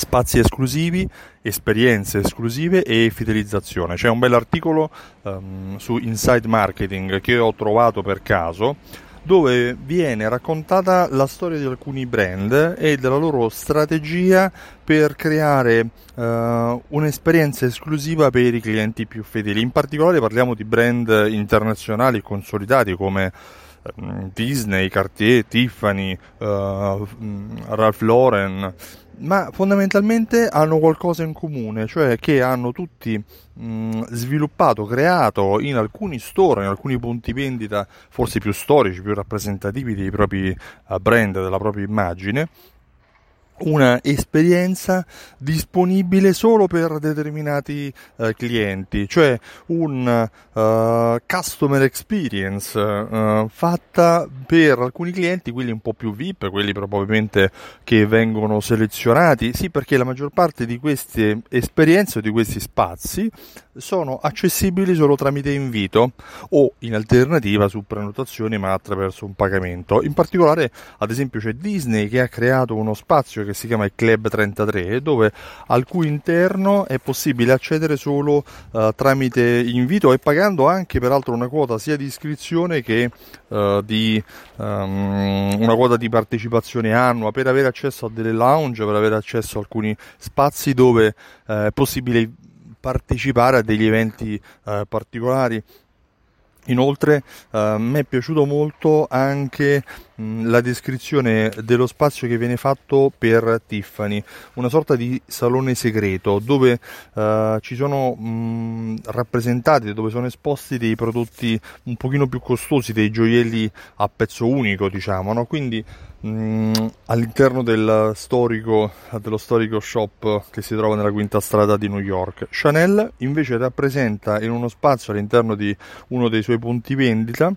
spazi esclusivi, esperienze esclusive e fidelizzazione. C'è un bell'articolo um, su Inside Marketing che ho trovato per caso dove viene raccontata la storia di alcuni brand e della loro strategia per creare uh, un'esperienza esclusiva per i clienti più fedeli. In particolare parliamo di brand internazionali consolidati come Disney, Cartier, Tiffany, uh, Ralph Lauren, ma fondamentalmente hanno qualcosa in comune, cioè che hanno tutti mh, sviluppato, creato in alcuni store, in alcuni punti vendita forse più storici, più rappresentativi dei propri uh, brand, della propria immagine, una esperienza disponibile solo per determinati uh, clienti, cioè un uh, customer experience uh, fatta per alcuni clienti, quelli un po' più VIP, quelli probabilmente che vengono selezionati, sì perché la maggior parte di queste esperienze o di questi spazi sono accessibili solo tramite invito o in alternativa su prenotazione ma attraverso un pagamento. In particolare, ad esempio, c'è Disney che ha creato uno spazio che si chiama il Club 33 dove al cui interno è possibile accedere solo uh, tramite invito e pagando anche peraltro una quota sia di iscrizione che uh, di um, una quota di partecipazione annua per avere accesso a delle lounge, per avere accesso a alcuni spazi dove uh, è possibile partecipare a degli eventi eh, particolari. Inoltre eh, mi è piaciuto molto anche la descrizione dello spazio che viene fatto per Tiffany, una sorta di salone segreto dove eh, ci sono mh, rappresentati, dove sono esposti dei prodotti un pochino più costosi, dei gioielli a pezzo unico, diciamo, no? quindi Mm, all'interno del storico, dello storico shop che si trova nella quinta strada di New York. Chanel invece rappresenta in uno spazio all'interno di uno dei suoi punti vendita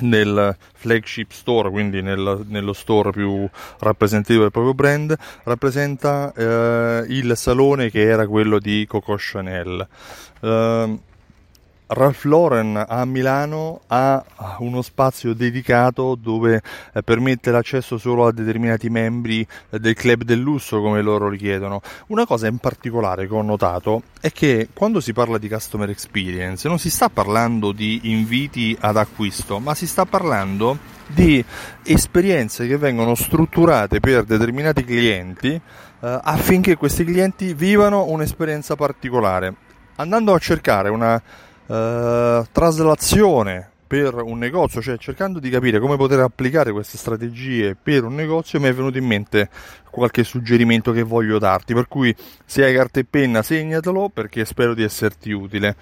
nel flagship store, quindi nel, nello store più rappresentativo del proprio brand, rappresenta eh, il salone che era quello di Coco Chanel. Eh, Ralph Lauren a Milano ha uno spazio dedicato dove eh, permette l'accesso solo a determinati membri eh, del club del lusso come loro richiedono. Una cosa in particolare che ho notato è che quando si parla di customer experience non si sta parlando di inviti ad acquisto, ma si sta parlando di esperienze che vengono strutturate per determinati clienti eh, affinché questi clienti vivano un'esperienza particolare. Andando a cercare una eh, traslazione per un negozio, cioè cercando di capire come poter applicare queste strategie per un negozio, mi è venuto in mente qualche suggerimento che voglio darti, per cui se hai carta e penna segnatelo perché spero di esserti utile.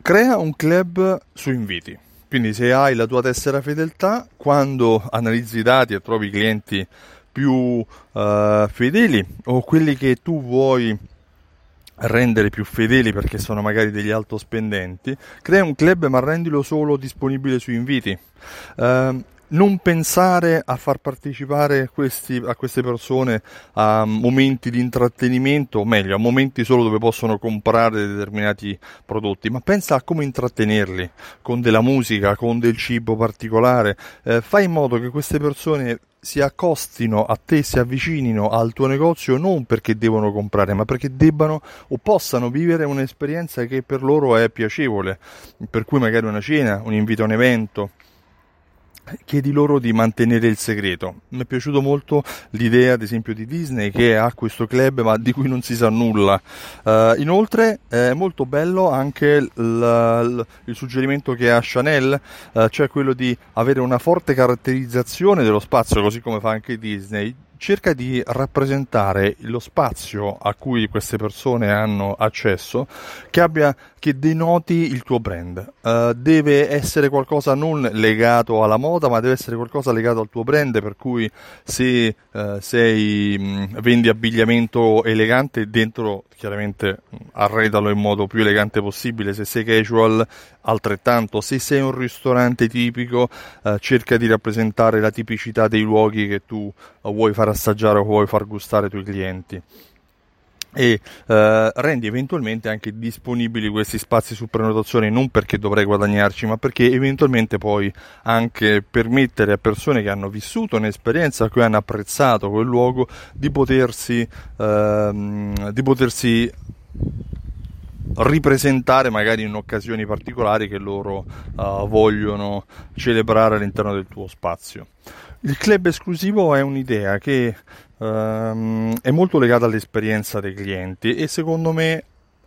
Crea un club su inviti. Quindi se hai la tua tessera fedeltà, quando analizzi i dati e trovi clienti più uh, fedeli o quelli che tu vuoi rendere più fedeli perché sono magari degli altospendenti, crea un club ma rendilo solo disponibile su inviti. Uh, non pensare a far partecipare questi, a queste persone a momenti di intrattenimento, o meglio, a momenti solo dove possono comprare determinati prodotti, ma pensa a come intrattenerli con della musica, con del cibo particolare. Eh, fai in modo che queste persone si accostino a te, si avvicinino al tuo negozio non perché devono comprare, ma perché debbano o possano vivere un'esperienza che per loro è piacevole, per cui magari una cena, un invito a un evento, chiedi loro di mantenere il segreto. Mi è piaciuto molto l'idea, ad esempio, di Disney che ha questo club ma di cui non si sa nulla. Uh, inoltre è molto bello anche il, il, il suggerimento che ha Chanel, uh, cioè quello di avere una forte caratterizzazione dello spazio, così come fa anche Disney cerca di rappresentare lo spazio a cui queste persone hanno accesso che, abbia, che denoti il tuo brand. Uh, deve essere qualcosa non legato alla moda, ma deve essere qualcosa legato al tuo brand, per cui se uh, sei, mh, vendi abbigliamento elegante, dentro chiaramente arredalo in modo più elegante possibile, se sei casual altrettanto, se sei un ristorante tipico uh, cerca di rappresentare la tipicità dei luoghi che tu vuoi far assaggiare o vuoi far gustare ai tuoi clienti. e eh, rendi eventualmente anche disponibili questi spazi su prenotazione non perché dovrei guadagnarci ma perché eventualmente poi anche permettere a persone che hanno vissuto un'esperienza che hanno apprezzato quel luogo di potersi, ehm, di potersi ripresentare magari in occasioni particolari che loro uh, vogliono celebrare all'interno del tuo spazio. Il club esclusivo è un'idea che um, è molto legata all'esperienza dei clienti e secondo me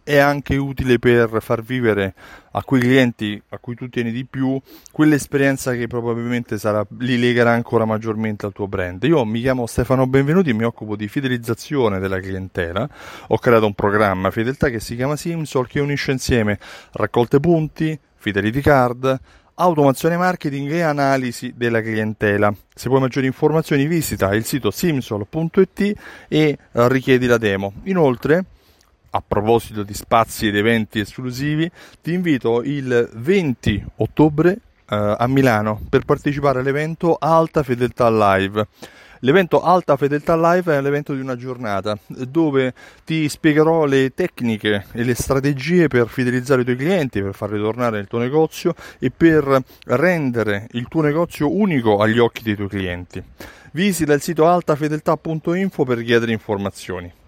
è anche utile per far vivere a quei clienti a cui tu tieni di più quell'esperienza che probabilmente sarà, li legherà ancora maggiormente al tuo brand. Io mi chiamo Stefano Benvenuti e mi occupo di fidelizzazione della clientela. Ho creato un programma fedeltà che si chiama Simsol che unisce insieme raccolte punti, fidelity card, automazione marketing e analisi della clientela. Se vuoi maggiori informazioni visita il sito simsol.it e richiedi la demo. Inoltre, a proposito di spazi ed eventi esclusivi, ti invito il 20 ottobre eh, a Milano per partecipare all'evento Alta Fedeltà Live. L'evento Alta Fedeltà Live è l'evento di una giornata dove ti spiegherò le tecniche e le strategie per fidelizzare i tuoi clienti, per farli tornare nel tuo negozio e per rendere il tuo negozio unico agli occhi dei tuoi clienti. Visita il sito altafedeltà.info per chiedere informazioni.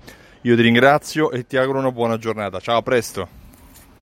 Io ti ringrazio e ti auguro una buona giornata. Ciao, a presto!